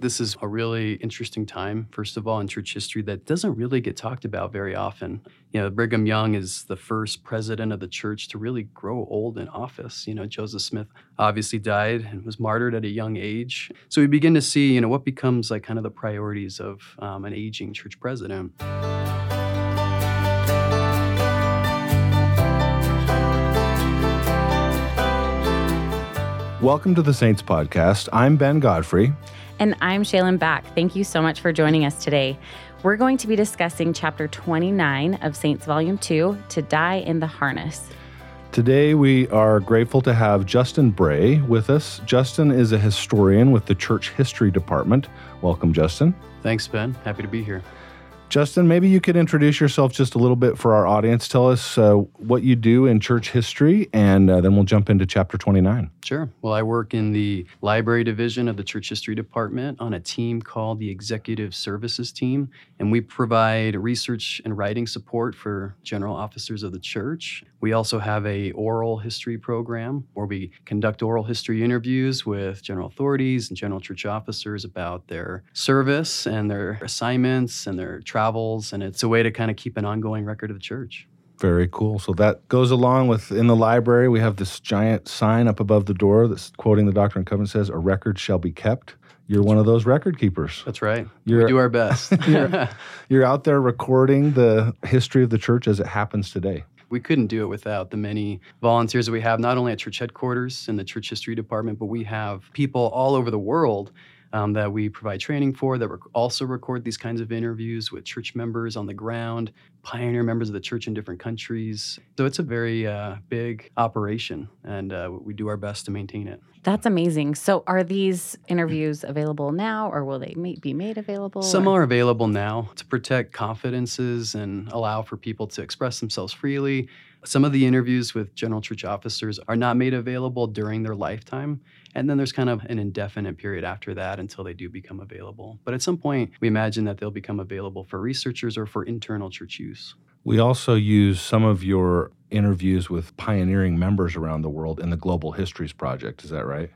This is a really interesting time, first of all, in church history that doesn't really get talked about very often. You know, Brigham Young is the first president of the church to really grow old in office. You know, Joseph Smith obviously died and was martyred at a young age. So we begin to see, you know, what becomes like kind of the priorities of um, an aging church president. Welcome to the Saints Podcast. I'm Ben Godfrey. And I'm Shaylin Back. Thank you so much for joining us today. We're going to be discussing chapter 29 of Saints Volume 2 To Die in the Harness. Today, we are grateful to have Justin Bray with us. Justin is a historian with the Church History Department. Welcome, Justin. Thanks, Ben. Happy to be here. Justin, maybe you could introduce yourself just a little bit for our audience. Tell us uh, what you do in church history, and uh, then we'll jump into chapter 29. Sure. Well, I work in the library division of the church history department on a team called the Executive Services Team, and we provide research and writing support for general officers of the church. We also have a oral history program where we conduct oral history interviews with general authorities and general church officers about their service and their assignments and their travels, and it's a way to kind of keep an ongoing record of the church. Very cool. So that goes along with in the library, we have this giant sign up above the door that's quoting the Doctrine and Covenant says, A record shall be kept. You're one of those record keepers. That's right. You're, we do our best. you're, you're out there recording the history of the church as it happens today we couldn't do it without the many volunteers that we have, not only at church headquarters in the church history department, but we have people all over the world um, that we provide training for that rec- also record these kinds of interviews with church members on the ground, pioneer members of the church in different countries. So it's a very uh, big operation, and uh, we do our best to maintain it. That's amazing. So, are these interviews available now, or will they be made available? Some or? are available now to protect confidences and allow for people to express themselves freely. Some of the interviews with general church officers are not made available during their lifetime. And then there's kind of an indefinite period after that until they do become available. But at some point, we imagine that they'll become available for researchers or for internal church use. We also use some of your interviews with pioneering members around the world in the Global Histories Project. Is that right?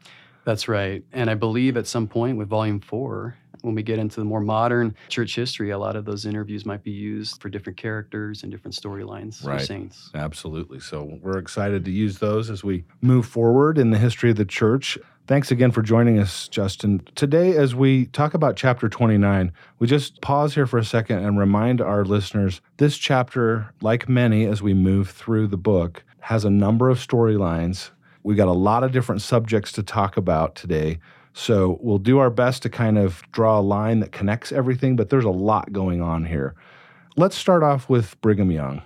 That's right. And I believe at some point with volume four, when we get into the more modern church history, a lot of those interviews might be used for different characters and different storylines right. for saints. Absolutely. So we're excited to use those as we move forward in the history of the church. Thanks again for joining us, Justin. Today, as we talk about chapter 29, we just pause here for a second and remind our listeners this chapter, like many as we move through the book, has a number of storylines. We got a lot of different subjects to talk about today. So we'll do our best to kind of draw a line that connects everything, but there's a lot going on here. Let's start off with Brigham Young.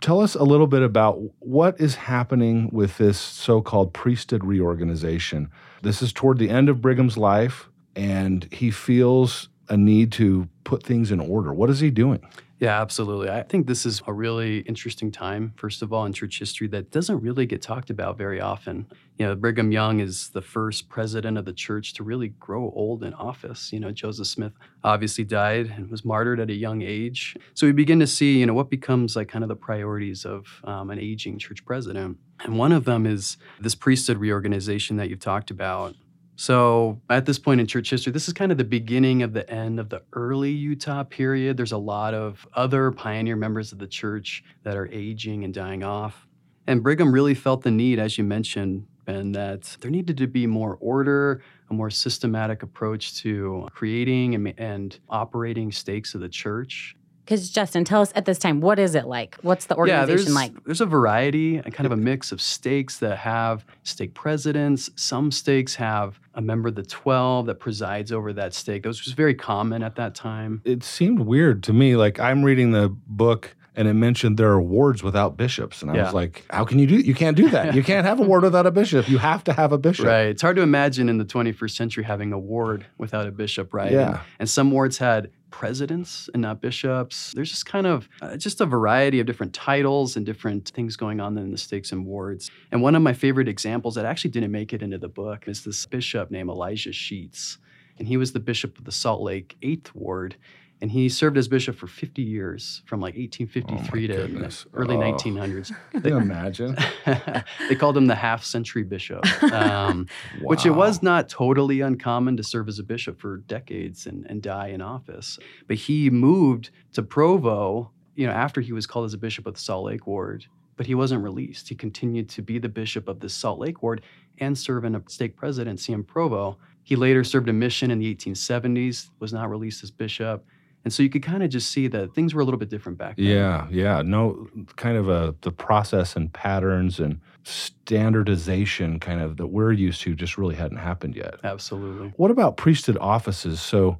Tell us a little bit about what is happening with this so called priesthood reorganization. This is toward the end of Brigham's life, and he feels a need to put things in order. What is he doing? Yeah, absolutely. I think this is a really interesting time, first of all, in church history that doesn't really get talked about very often. You know, Brigham Young is the first president of the church to really grow old in office. You know, Joseph Smith obviously died and was martyred at a young age. So we begin to see, you know, what becomes like kind of the priorities of um, an aging church president. And one of them is this priesthood reorganization that you've talked about. So at this point in church history, this is kind of the beginning of the end of the early Utah period. There's a lot of other pioneer members of the church that are aging and dying off. And Brigham really felt the need, as you mentioned, Ben, that there needed to be more order, a more systematic approach to creating and, and operating stakes of the church. Because Justin, tell us at this time, what is it like? What's the organization yeah, there's, like? There's a variety, and kind of a mix of stakes that have stake presidents. Some stakes have a member of the 12 that presides over that stake. Those was very common at that time. It seemed weird to me. Like I'm reading the book and it mentioned there are wards without bishops. And I yeah. was like, how can you do You can't do that. You can't have a ward without a bishop. You have to have a bishop. Right. It's hard to imagine in the 21st century having a ward without a bishop, right? Yeah. And, and some wards had presidents and not bishops. There's just kind of uh, just a variety of different titles and different things going on in the stakes and wards. And one of my favorite examples that actually didn't make it into the book is this bishop named Elijah Sheets. And he was the bishop of the Salt Lake 8th Ward. And he served as bishop for 50 years from like 1853 to goodness. early Oh. 1900s. Can you imagine? they called him the half century bishop, um, which it was not totally uncommon to serve as a bishop for decades and, and die in office. But he moved to Provo, you know, after he was called as a bishop of the Salt Lake Ward, but he wasn't released. He continued to be the bishop of the Salt Lake Ward and serve in a stake presidency in Provo. He later served a mission in the 1870s, was not released as bishop. And so you could kind of just see that things were a little bit different back then. Yeah, yeah. No, kind of a the process and patterns and standardization kind of that we're used to just really hadn't happened yet. Absolutely. What about priesthood offices? So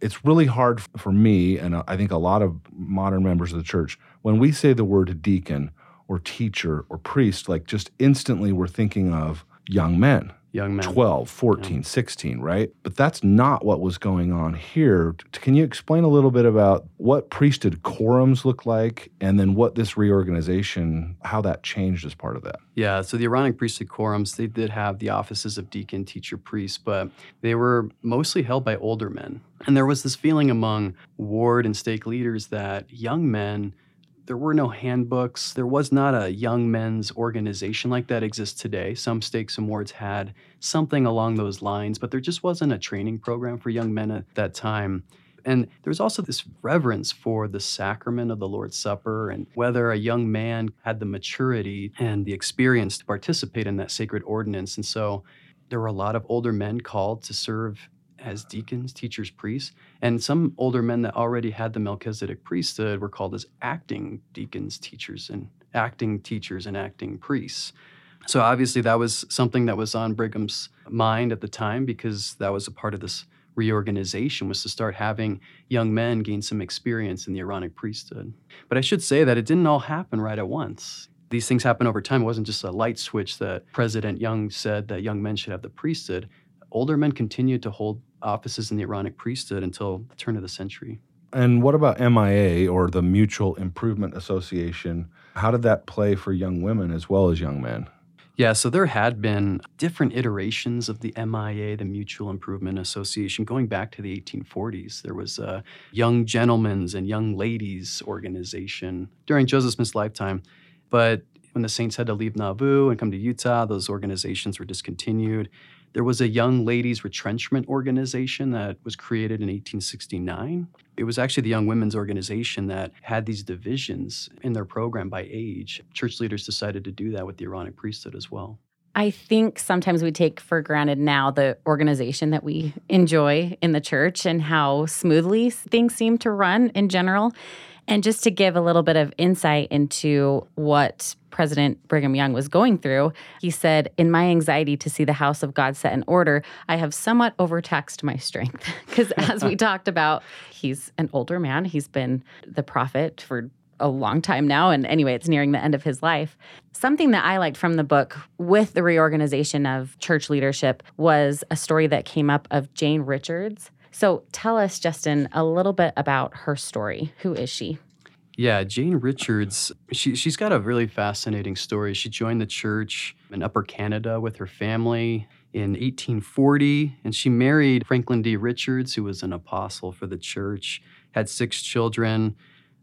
it's really hard for me, and uh, I think a lot of modern members of the church, when we say the word deacon or teacher or priest, like just instantly we're thinking of young men. Young men. 12, 14, 16, right? But that's not what was going on here. Can you explain a little bit about what priesthood quorums look like and then what this reorganization, how that changed as part of that? Yeah, so the Aaronic priesthood quorums, they did have the offices of deacon, teacher, priest, but they were mostly held by older men. And there was this feeling among ward and stake leaders that young men, there were no handbooks. There was not a young men's organization like that exists today. Some stakes and wards had something along those lines, but there just wasn't a training program for young men at that time. And there was also this reverence for the sacrament of the Lord's Supper and whether a young man had the maturity and the experience to participate in that sacred ordinance. And so there were a lot of older men called to serve as deacons, teachers, priests. And some older men that already had the Melchizedek priesthood were called as acting deacons, teachers, and acting teachers and acting priests. So obviously that was something that was on Brigham's mind at the time because that was a part of this reorganization was to start having young men gain some experience in the Aaronic priesthood. But I should say that it didn't all happen right at once. These things happen over time. It wasn't just a light switch that President Young said that young men should have the priesthood. Older men continued to hold offices in the Aaronic priesthood until the turn of the century. And what about MIA or the Mutual Improvement Association? How did that play for young women as well as young men? Yeah, so there had been different iterations of the MIA, the Mutual Improvement Association, going back to the 1840s. There was a Young Gentlemen's and Young Ladies organization during Joseph Smith's lifetime. But when the Saints had to leave Nauvoo and come to Utah, those organizations were discontinued. There was a Young Ladies Retrenchment Organization that was created in 1869. It was actually the Young Women's Organization that had these divisions in their program by age. Church leaders decided to do that with the Aaronic priesthood as well. I think sometimes we take for granted now the organization that we enjoy in the church and how smoothly things seem to run in general. And just to give a little bit of insight into what President Brigham Young was going through, he said, In my anxiety to see the house of God set in order, I have somewhat overtaxed my strength. Because as we talked about, he's an older man. He's been the prophet for a long time now. And anyway, it's nearing the end of his life. Something that I liked from the book with the reorganization of church leadership was a story that came up of Jane Richards. So tell us, Justin, a little bit about her story. Who is she? Yeah, Jane Richards, she, she's got a really fascinating story. She joined the church in Upper Canada with her family in 1840, and she married Franklin D. Richards, who was an apostle for the church, had six children.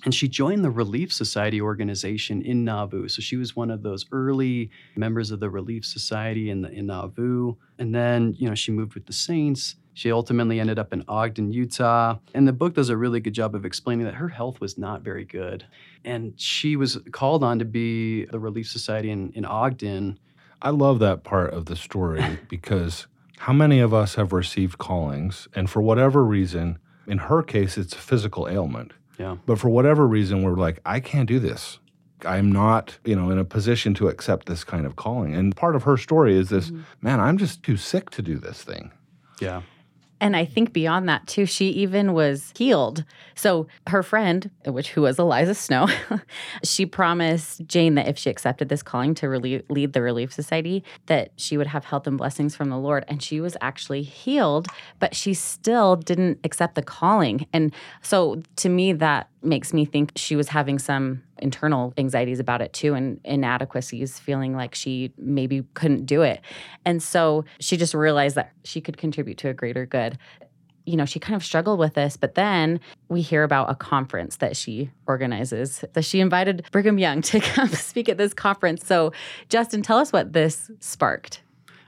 And she joined the Relief Society organization in Nauvoo. So she was one of those early members of the Relief Society in, the, in Nauvoo. And then, you know, she moved with the Saints. She ultimately ended up in Ogden, Utah. And the book does a really good job of explaining that her health was not very good. And she was called on to be the Relief Society in, in Ogden. I love that part of the story because how many of us have received callings and for whatever reason, in her case, it's a physical ailment. Yeah. But for whatever reason, we're like, I can't do this. I'm not, you know, in a position to accept this kind of calling. And part of her story is this, mm-hmm. man, I'm just too sick to do this thing. Yeah. And I think beyond that too, she even was healed. So her friend, which who was Eliza Snow, she promised Jane that if she accepted this calling to really lead the Relief Society, that she would have health and blessings from the Lord. And she was actually healed, but she still didn't accept the calling. And so to me, that makes me think she was having some internal anxieties about it too and inadequacies feeling like she maybe couldn't do it and so she just realized that she could contribute to a greater good you know, she kind of struggled with this. But then we hear about a conference that she organizes. That she invited Brigham Young to come speak at this conference. So, Justin, tell us what this sparked.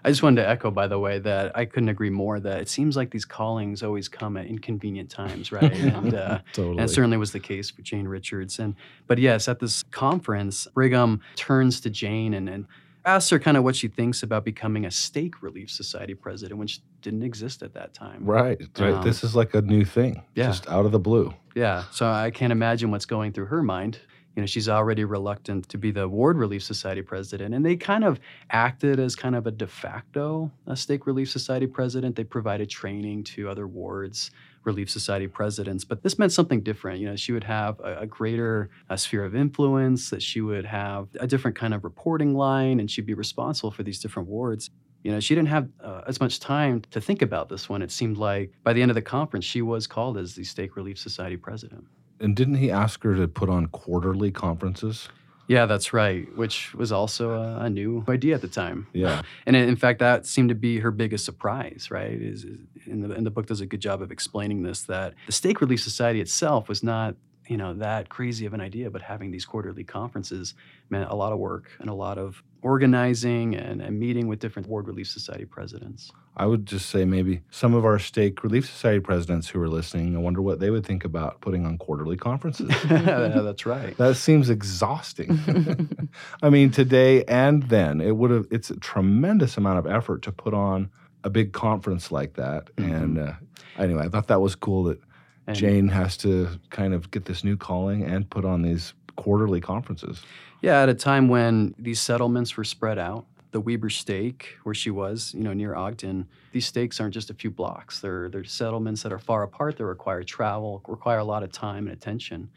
I just wanted to echo, by the way, that I couldn't agree more that it seems like these callings always come at inconvenient times, right? and, uh, Totally. and certainly was the case for Jane Richards. And but yes, at this conference, Brigham turns to Jane and, and asks her kind of what she thinks about becoming a stake relief society president, which didn't exist at that time. Right. Right. Um, this is like a new thing. yeah. Just out of the blue. Yeah. So I can't imagine what's going through her mind. You know, she's already reluctant to be the Ward Relief Society president. And they kind of acted as kind of a de facto uh, Stake Relief Society president. They provided training to other wards, Relief Society presidents. But this meant something different. You know, she would have a, a greater uh, sphere of influence, that she would have a different kind of reporting line, and she'd be responsible for these different wards. You know, she didn't have uh, as much time to think about this one. It seemed like by the end of the conference, she was called as the Stake Relief Society president. And didn't he ask her to put on quarterly conferences? Yeah, that's right, which was also a, a new idea at the time. Yeah. And in fact, that seemed to be her biggest surprise, right? Is, is in the and the book does a good job of explaining this that the Stake Relief Society itself was not you know that crazy of an idea, but having these quarterly conferences meant a lot of work and a lot of organizing and, and meeting with different Ward Relief Society presidents. I would just say maybe some of our stake relief society presidents who are listening, I wonder what they would think about putting on quarterly conferences. yeah, that's right. that seems exhausting. I mean, today and then it would have. It's a tremendous amount of effort to put on a big conference like that. Mhm. And uh, anyway, I thought that was cool that And- Jane has to kind of get this new calling and put on these quarterly conferences. Yeah, at a time when these settlements were spread out, the Weber stake, where she was, you know, near Ogden, these stakes aren't just a few blocks. They're they're settlements that are far apart. They require travel, require a lot of time and attention.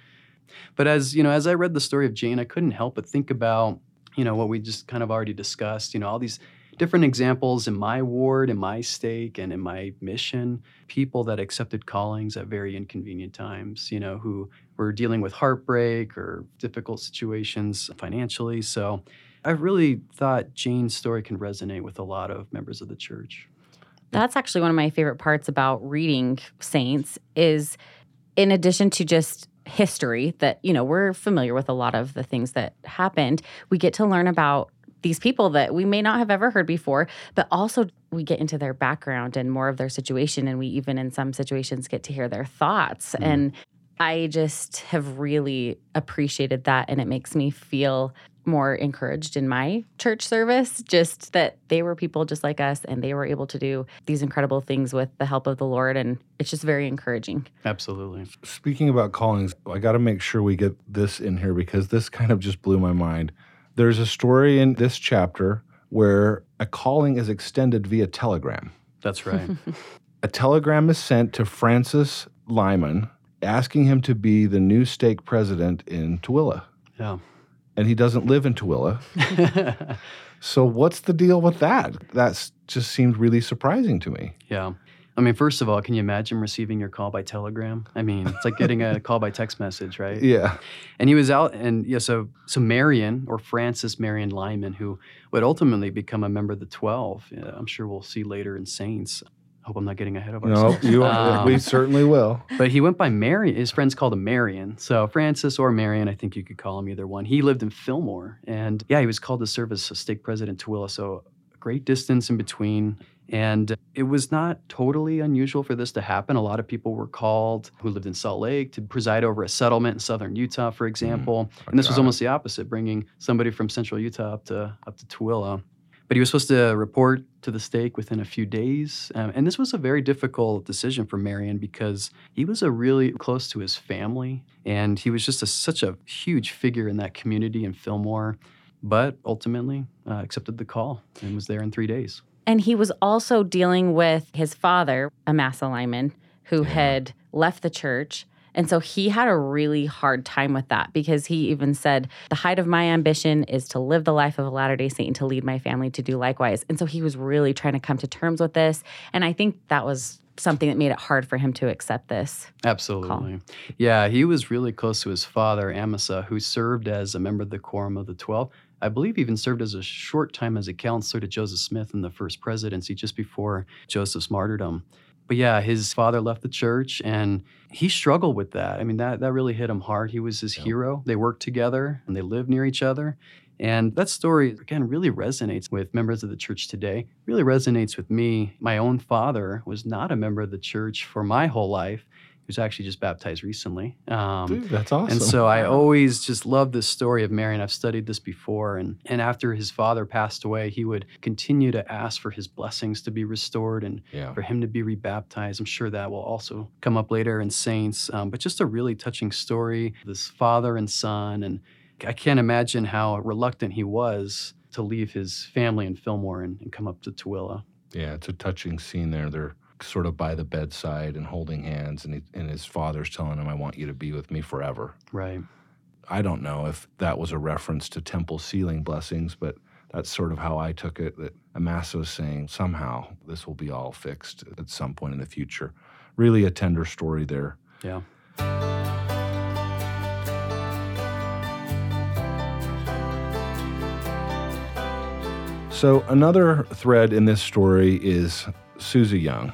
But as you know, as I read the story of Jane, I couldn't help but think about, you know, what we just kind of already discussed. You know, all these different examples in my ward, in my stake, and in my mission. People that accepted callings at very inconvenient times. You know, who were dealing with heartbreak or difficult situations financially. So I really thought Jane's story can resonate with a lot of members of the church. That's actually one of my favorite parts about reading Saints is in addition to just history that, you know, we're familiar with a lot of the things that happened, we get to learn about these people that we may not have ever heard before, but also we get into their background and more of their situation and we even in some situations get to hear their thoughts Mhm. and I just have really appreciated that and it makes me feel more encouraged in my church service just that they were people just like us and they were able to do these incredible things with the help of the Lord and it's just very encouraging. Absolutely. Speaking about callings, I got to make sure we get this in here because this kind of just blew my mind. There's a story in this chapter where a calling is extended via telegram. That's right. A telegram is sent to Francis Lyman asking him to be the new stake president in Tooele. yeah. And he doesn't live in Tooele. So what's the deal with that? That just seemed really surprising to me. yeah. I mean, first of all, can you imagine receiving your call by telegram? I mean, it's like getting a call by text message, right? Yeah. And he was out, and yeah, so so Marion or Francis Marion Lyman, who would ultimately become a member of the Twelve. Yeah, I'm sure we'll see later in Saints. Hope I'm not getting ahead of ourselves. No, you are, Um, we certainly will. But he went by Marion. His friends called him Marion. So Francis or Marion, I think you could call him either one. He lived in Fillmore, and yeah, he was called to serve as a stake president to Tooele. So a great distance in between. And it was not totally unusual for this to happen. A lot of people were called who lived in Salt Lake to preside over a settlement in southern Utah, for example. and this was almost the opposite, bringing somebody from central Utah up to up to Tooele. But he was supposed to report to the stake within a few days. Um, and this was a very difficult decision for Marion because he was a really close to his family. And he was just a, such a huge figure in that community in Fillmore. But ultimately uh, accepted the call and was there in three days. And he was also dealing with his father, Amasa Lyman, who Yeah. had left the church. And so he had a really hard time with that because he even said, The height of my ambition is to live the life of a Latter day Saint and to lead my family to do likewise. And so he was really trying to come to terms with this. And I think that was something that made it hard for him to accept this. Absolutely. Yeah, he was really close to his father, Amasa, who served as a member of the Quorum of the Twelve. I believe even served as a short time as a counselor to Joseph Smith in the first presidency just before Joseph's martyrdom. but yeah, his father left the church and he struggled with that. I mean, that, that really hit him hard. He was his Yeah. hero. They worked together and they lived near each other. And that story, again, really resonates with members of the church today, really resonates with me. My own father was not a member of the church for my whole life. Was actually just baptized recently. Um, Dude, that's awesome. and so I always just love this story of Mary, and I've studied this before. And, and after his father passed away, he would continue to ask for his blessings to be restored and yeah. for him to be rebaptized. I'm sure that will also come up later in Saints. Um, but just a really touching story, this father and son. And I can't imagine how reluctant he was to leave his family in Fillmore and, and come up to Tooele. Yeah, it's a touching scene there. They're sort of by the bedside and holding hands, and, he, and his father's telling him, I want you to be with me forever. Right. I don't know if that was a reference to temple sealing blessings, but that's sort of how I took it that Amasa's saying somehow this will be all fixed at some point in the future. Really a tender story there. Yeah. So, another thread in this story is Susie Young.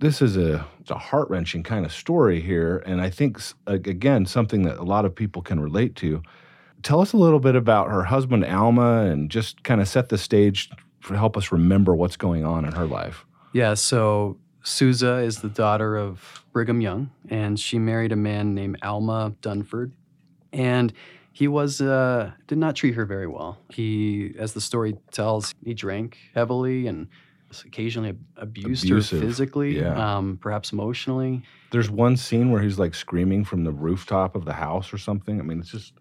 This is a, it's a heart wrenching kind of story here. And I think, again, something that a lot of people can relate to. Tell us a little bit about her husband, Alma, and just kind of set the stage to help us remember what's going on in her life. Yeah, so Susa is the daughter of Brigham Young, and she married a man named Alma Dunford. And he was uh, did not treat her very well. He, as the story tells, he drank heavily and occasionally abused Abusive, her physically, yeah. um, perhaps emotionally. There's one scene where he's like screaming from the rooftop of the house or something. I mean, it's just,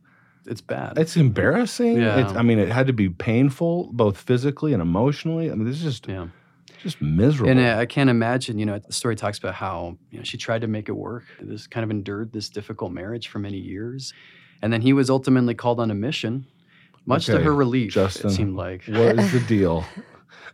It's bad. it's embarrassing. Yeah. It's, I mean, it had to be painful, both physically and emotionally. I mean, this is just, yeah. just miserable. And uh, I can't imagine, you know, the story talks about how, you know, she tried to make it work. This kind of endured this difficult marriage for many years. And then he was ultimately called on a mission, much to her relief, Justin, it seemed like. what is the deal?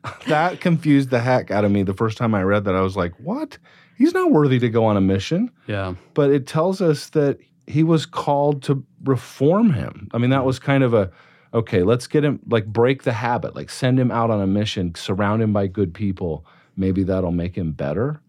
that confused the heck out of me the first time I read that. I was like, what? He's not worthy to go on a mission. Yeah. But it tells us that he was called to reform him. I mean, that was kind of a, okay, let's get him, like, break the habit, like, send him out on a mission, surround him by good people. Maybe that'll make him better.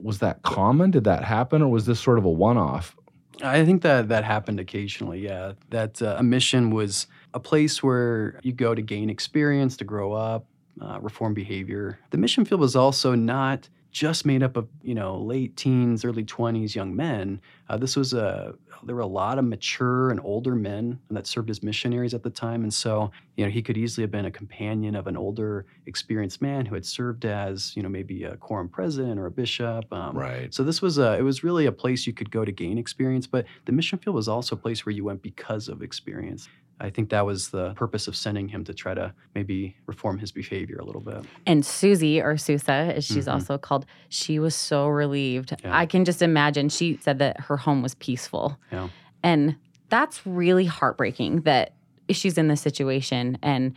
Was that common? Did that happen? Or was this sort of a one off? I think that that happened occasionally. Yeah. That uh, a mission was a place where you go to gain experience, to grow up, uh, reform behavior. The mission field was also not just made up of you know late teens, early twenties young men. Uh, this was a there were a lot of mature and older men that served as missionaries at the time, and so you know he could easily have been a companion of an older, experienced man who had served as you know maybe a quorum president or a bishop. Um, Right. so this was a it was really a place you could go to gain experience, but the mission field was also a place where you went because of experience. I think that was the purpose of sending him to try to maybe reform his behavior a little bit. And Susie, or Susa, as she's Mhm. also called, she was so relieved. Yeah. I can just imagine. She said that her home was peaceful. Yeah. And that's really heartbreaking that she's in this situation and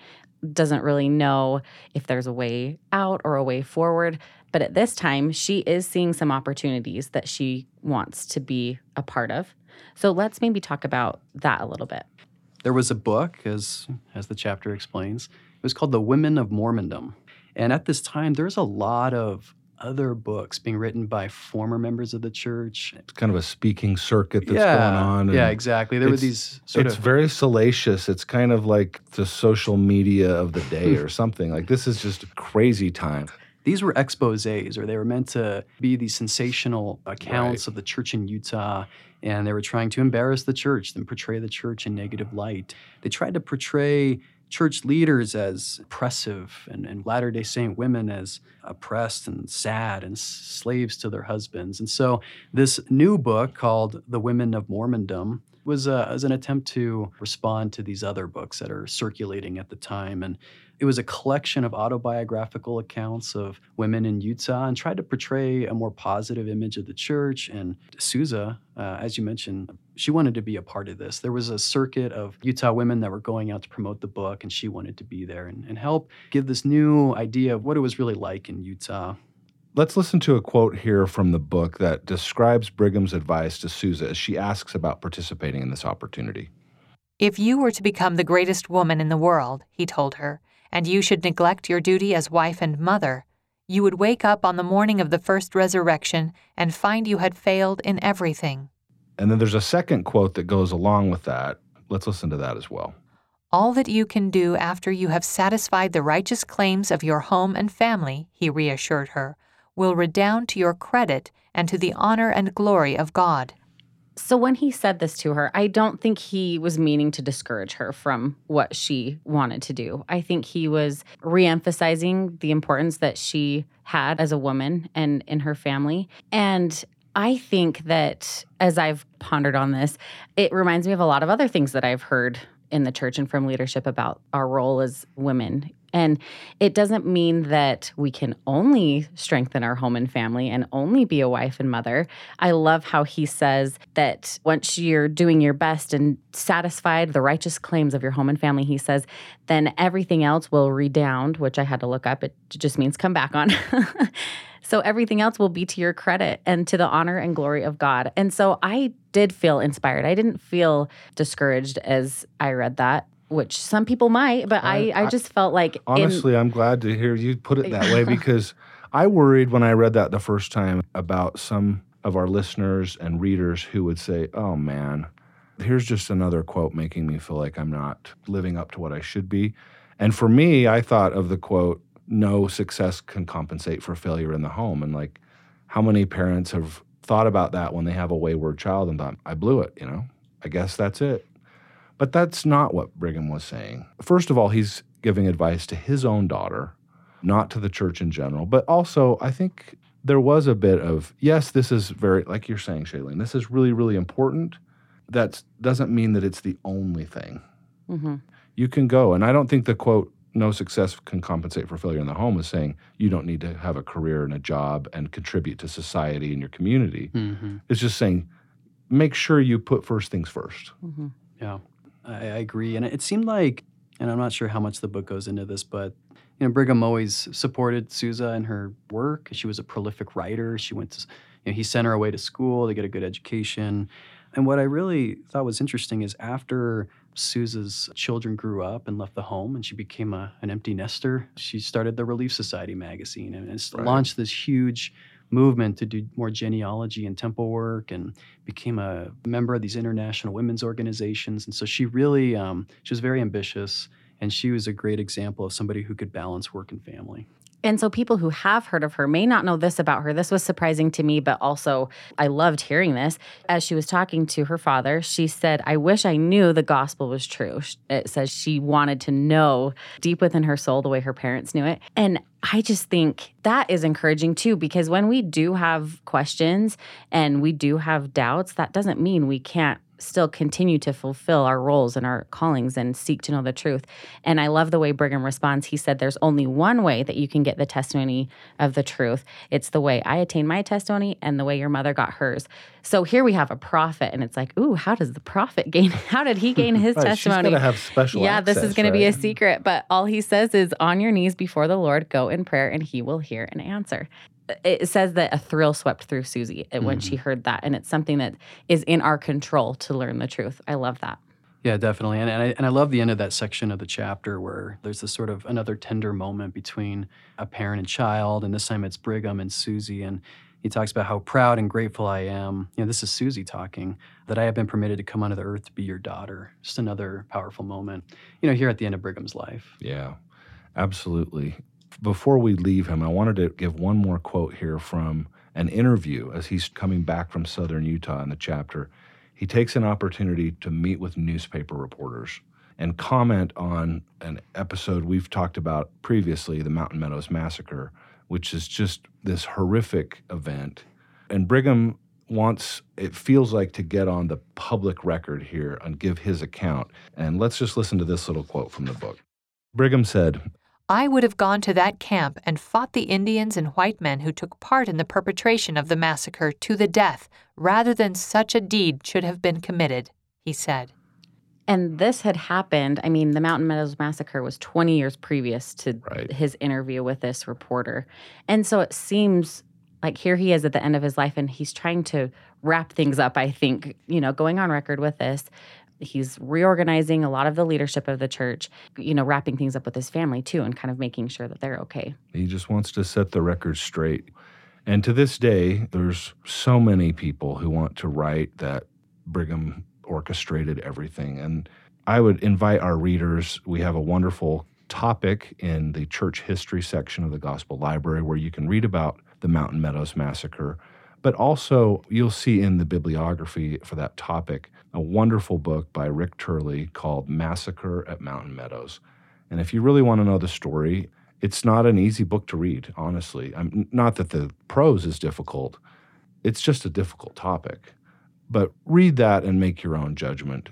doesn't really know if there's a way out or a way forward. But at this time, she is seeing some opportunities that she wants to be a part of. So let's maybe talk about that a little bit. There was a book, as as the chapter explains. It was called The Women of Mormondom. And at this time, there's a lot of other books being written by former members of the church. It's kind of a speaking circuit that's yeah, going on. yeah, exactly. There were it's- these sort it's of very salacious. It's kind of like the social media of the day or something. Like this is just a crazy time. These were exposés or they were meant to be these sensational accounts of the church in Utah and they were trying to embarrass the church and portray the church in negative light. They tried to portray church leaders as oppressive and, and Latter-day Saint women as oppressed and sad and slaves to their husbands. And so this new book called The Women of Mormondom was, uh, an attempt to respond to these other books that are circulating at the time. And it was a collection of autobiographical accounts of women in Utah and tried to portray a more positive image of the church. And Susa, uh, as you mentioned, she wanted to be a part of this. There was a circuit of Utah women that were going out to promote the book, and she wanted to be there and, and help give this new idea of what it was really like in Utah. Let's listen to a quote here from the book that describes Brigham's advice to Susa as she asks about participating in this opportunity. If you were to become the greatest woman in the world, he told her, and you should neglect your duty as wife and mother, you would wake up on the morning of the first resurrection and find you had failed in everything. And then there's a second quote that goes along with that. Let's listen to that as well. All that you can do after you have satisfied the righteous claims of your home and family, he reassured her, will redound to your credit and to the honor and glory of God. So when he said this to her, I don't think he was meaning to discourage her from what she wanted to do. I think he was reemphasizing the importance that she had as a woman and in her family. And I think that as I've pondered on this, it reminds me of a lot of other things that I've heard in the church and from leadership about our role as women and it doesn't mean that we can only strengthen our home and family and only be a wife and mother. I love how he says that once you're doing your best and satisfied the righteous claims of your home and family, he says, then everything else will redound, which I had to look up. It just means come back on. so everything else will be to your credit and to the honor and glory of God. And so I did feel inspired. I didn't feel discouraged as I read that which some people might, but I, I, I just felt like honestly, in, I'm glad to hear you put it that way because I worried when I read that the first time about some of our listeners and readers who would say, "Oh man, here's just another quote making me feel like I'm not living up to what I should be." And for me, I thought of the quote, "No success can compensate for failure in the home," and like, how many parents have thought about that when they have a wayward child and thought, "I blew it," you know? I guess that's it. But that's not what Brigham was saying. First of all, he's giving advice to his own daughter, not to the church in general. But also, I think there was a bit of, yes, this is very, like you're saying, Shaylin, this is really, really important. That doesn't mean that it's the only thing. Mm-hmm. You can go. And I don't think the quote, no success can compensate for failure in the home is saying you don't need to have a career and a job and contribute to society and your community. Mm-hmm. It's just saying make sure you put first things 1st mm-hmm. Yeah. I, I agree. And it seemed like, and I'm not sure how much the book goes into this, but you know, Brigham always supported Susa in her work. She was a prolific writer. She went to, you know, he sent her away to school to get a good education. And what I really thought was interesting is after Susa's children grew up and left the home and she became a, an empty nester, she started the Relief Society magazine and it's right. launched this huge movement to do more genealogy and temple work and became a member of these international women's organizations. And so she really, um, she was very ambitious and she was a great example of somebody who could balance work and family. And so people who have heard of her may not know this about her. This was surprising to me, but also I loved hearing this. As she was talking to her father, she said, I wish I knew the gospel was true. It says she wanted to know deep within her soul the way her parents knew it. And I just think that is encouraging too, because when we do have questions and we do have doubts, that doesn't mean we can't still continue to fulfill our roles and our callings and seek to know the truth. And I love the way Brigham responds. He said, There's only one way that you can get the testimony of the truth. It's the way I attained my testimony and the way your mother got hers. So here we have a prophet, and it's like, ooh, how does the prophet gain? How did he gain his right, testimony? She's have special. Yeah, access, this is going right? to be a secret. But all he says is, on your knees before the Lord, go in prayer, and he will hear and answer it says that a thrill swept through Susie when mm-hmm. she heard that, and it's something that is in our control to learn the truth. I love that. Yeah, definitely, and and I, and I love the end of that section of the chapter where there's this sort of another tender moment between a parent and child, and this time it's Brigham and Susie, and he talks about how proud and grateful I am. You know, this is Susie talking that I have been permitted to come onto the earth to be your daughter. Just another powerful moment, you know, here at the end of Brigham's life. Yeah, absolutely before we leave him, I wanted to give one more quote here from an interview as he's coming back from southern Utah in the chapter. He takes an opportunity to meet with newspaper reporters and comment on an episode we've talked about previously, the Mountain Meadows Massacre, which is just this horrific event. And Brigham wants, it feels like, to get on the public record here and give his account. And let's just listen to this little quote from the book. Brigham said, I would have gone to that camp and fought the Indians and white men who took part in the perpetration of the massacre to the death rather than such a deed should have been committed, he said. And this had happened. I mean, the Mountain Meadows Massacre was 20 years previous to right. his interview with this reporter. And so it seems like here he is at the end of his life and he's trying to wrap things up, I think, you know, going on record with this He's reorganizing a lot of the leadership of the church, you know, wrapping things up with his family too, and kind of making sure that they're okay. He just wants to set the record straight. And to this day, there's so many people who want to write that Brigham orchestrated everything. And I would invite our readers, we have a wonderful topic in the church history section of the Gospel Library where you can read about the Mountain Meadows Massacre. But also, you'll see in the bibliography for that topic a wonderful book by Rick Turley called Massacre at Mountain Meadows. And if you really want to know the story, it's not an easy book to read, honestly. I'm, not that the prose is difficult, it's just a difficult topic. But read that and make your own judgment.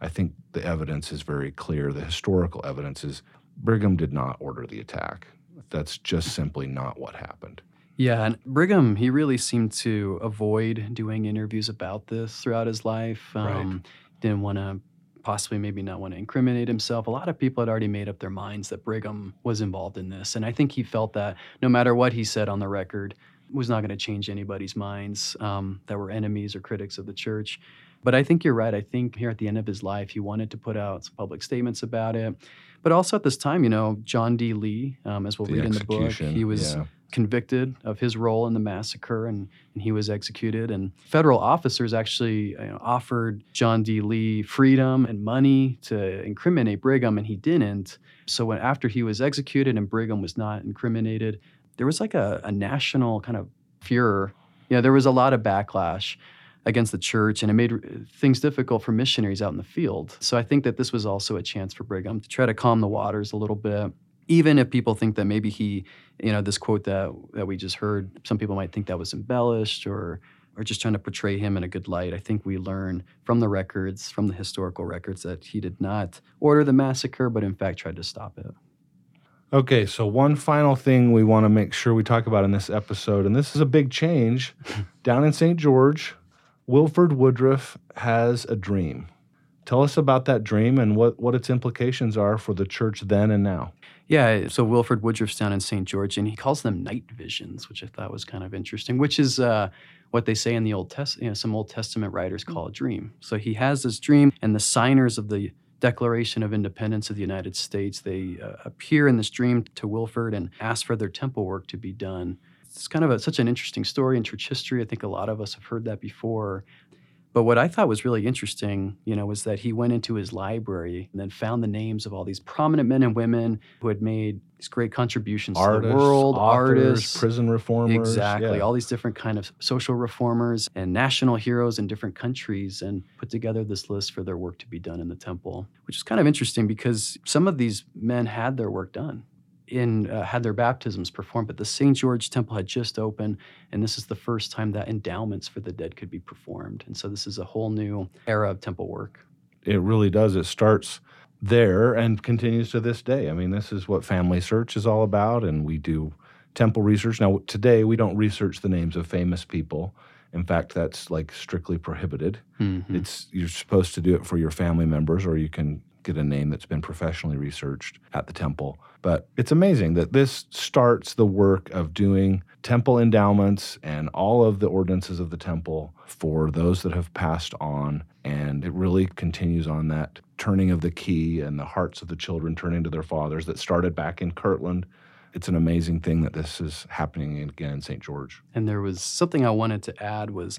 I think the evidence is very clear. The historical evidence is Brigham did not order the attack. That's just simply not what happened. Yeah, and Brigham, he really seemed to avoid doing interviews about this throughout his life. Um, right. Didn't want to possibly maybe not want to incriminate himself. A lot of people had already made up their minds that Brigham was involved in this. And I think he felt that no matter what he said on the record, was not going to change anybody's minds um, that were enemies or critics of the church. But I think you're right. I think here at the end of his life, he wanted to put out some public statements about it. But also at this time, you know, John D. Lee, um, as we'll the read in the book, he was yeah. convicted of his role in the massacre and, and he was executed. And federal officers actually you know, offered John D. Lee freedom and money to incriminate Brigham, and he didn't. So when after he was executed and Brigham was not incriminated, there was like a, a national kind of furor. You know, there was a lot of backlash against the church, and it made things difficult for missionaries out in the field. So I think that this was also a chance for Brigham to try to calm the waters a little bit. Even if people think that maybe he, you know, this quote that that we just heard, some people might think that was embellished or or just trying to portray him in a good light. I think we learn from the records, from the historical records, that he did not order the massacre, but in fact tried to stop it. Okay, so one final thing we want to make sure we talk about in this episode, and this is a big change. Down in St. George, Wilford Woodruff has a dream. Tell us about that dream and what, what its implications are for the church then and now. Yeah, so Wilford Woodruff's down in St. George, and he calls them night visions, which I thought was kind of interesting, which is uh, what they say in the Old Testament. You know, some Old Testament writers call a dream. So he has this dream, and the signers of the Declaration of Independence of the United States, they uh, appear in this dream to Wilford and ask for their temple work to be done it's kind of a, such an interesting story in church history. I think a lot of us have heard that before. But what I thought was really interesting, you know, was that he went into his library and then found the names of all these prominent men and women who had made these great contributions artists, to the world, authors, artists, prison reformers, exactly, yeah. all these different kind of social reformers and national heroes in different countries, and put together this list for their work to be done in the temple, which is kind of interesting because some of these men had their work done in uh, had their baptisms performed, but the St. George Temple had just opened, and this is the first time that endowments for the dead could be performed. And so this is a whole new era of temple work. It really does. It starts there and continues to this day. I mean, this is what Family Search is all about, and we do temple research. Now, today we don't research the names of famous people. In fact, that's like strictly prohibited. Mm-hmm. It's you're supposed to do it for your family members, or you can get a name that's been professionally researched at the temple. But it's amazing that this starts the work of doing temple endowments and all of the ordinances of the temple for those that have passed on. And it really continues on that turning of the key and the hearts of the children turning to their fathers that started back in Kirtland. It's an amazing thing that this is happening again in St. George. And there was something I wanted to add was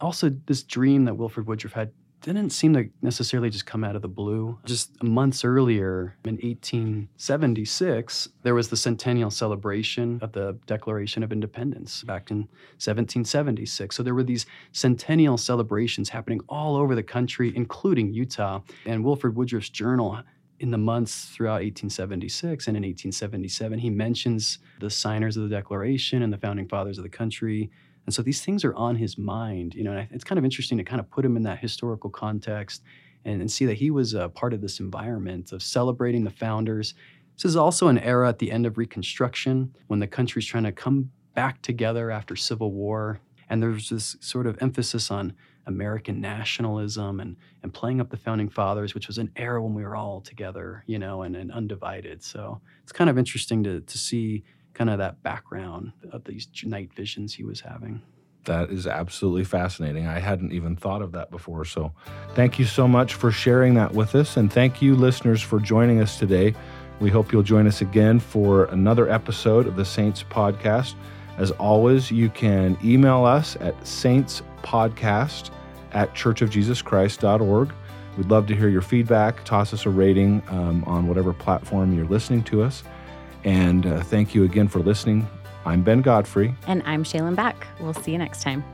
also this dream that Wilford Woodruff had didn't seem to necessarily just come out of the blue. Just months earlier, in 1876, there was the centennial celebration of the Declaration of Independence back in 1776. So there were these centennial celebrations happening all over the country, including Utah. And Wilford Woodruff's journal in the months throughout 1876 and in 1877, he mentions the signers of the Declaration and the founding fathers of the country. And so these things are on his mind, you know, and it's kind of interesting to kind of put him in that historical context and, and see that he was a part of this environment of celebrating the founders. This is also an era at the end of Reconstruction when the country's trying to come back together after Civil War. And there's this sort of emphasis on American nationalism and, and playing up the founding fathers, which was an era when we were all together, you know, and, and undivided. So it's kind of interesting to, to see kind of that background of these night visions he was having. That is absolutely fascinating. I hadn't even thought of that before. So, thank you so much for sharing that with us. And thank you, listeners, for joining us today. We hope you'll join us again for another episode of the Saints Podcast. As always, you can email us at saintspodcast at churchofjesuschrist.org. We'd love to hear your feedback. Toss us a rating um, on whatever platform you're listening to us. And uh, thank you again for listening. I'm Ben Godfrey. And I'm Shaylin Back. We'll see you next time.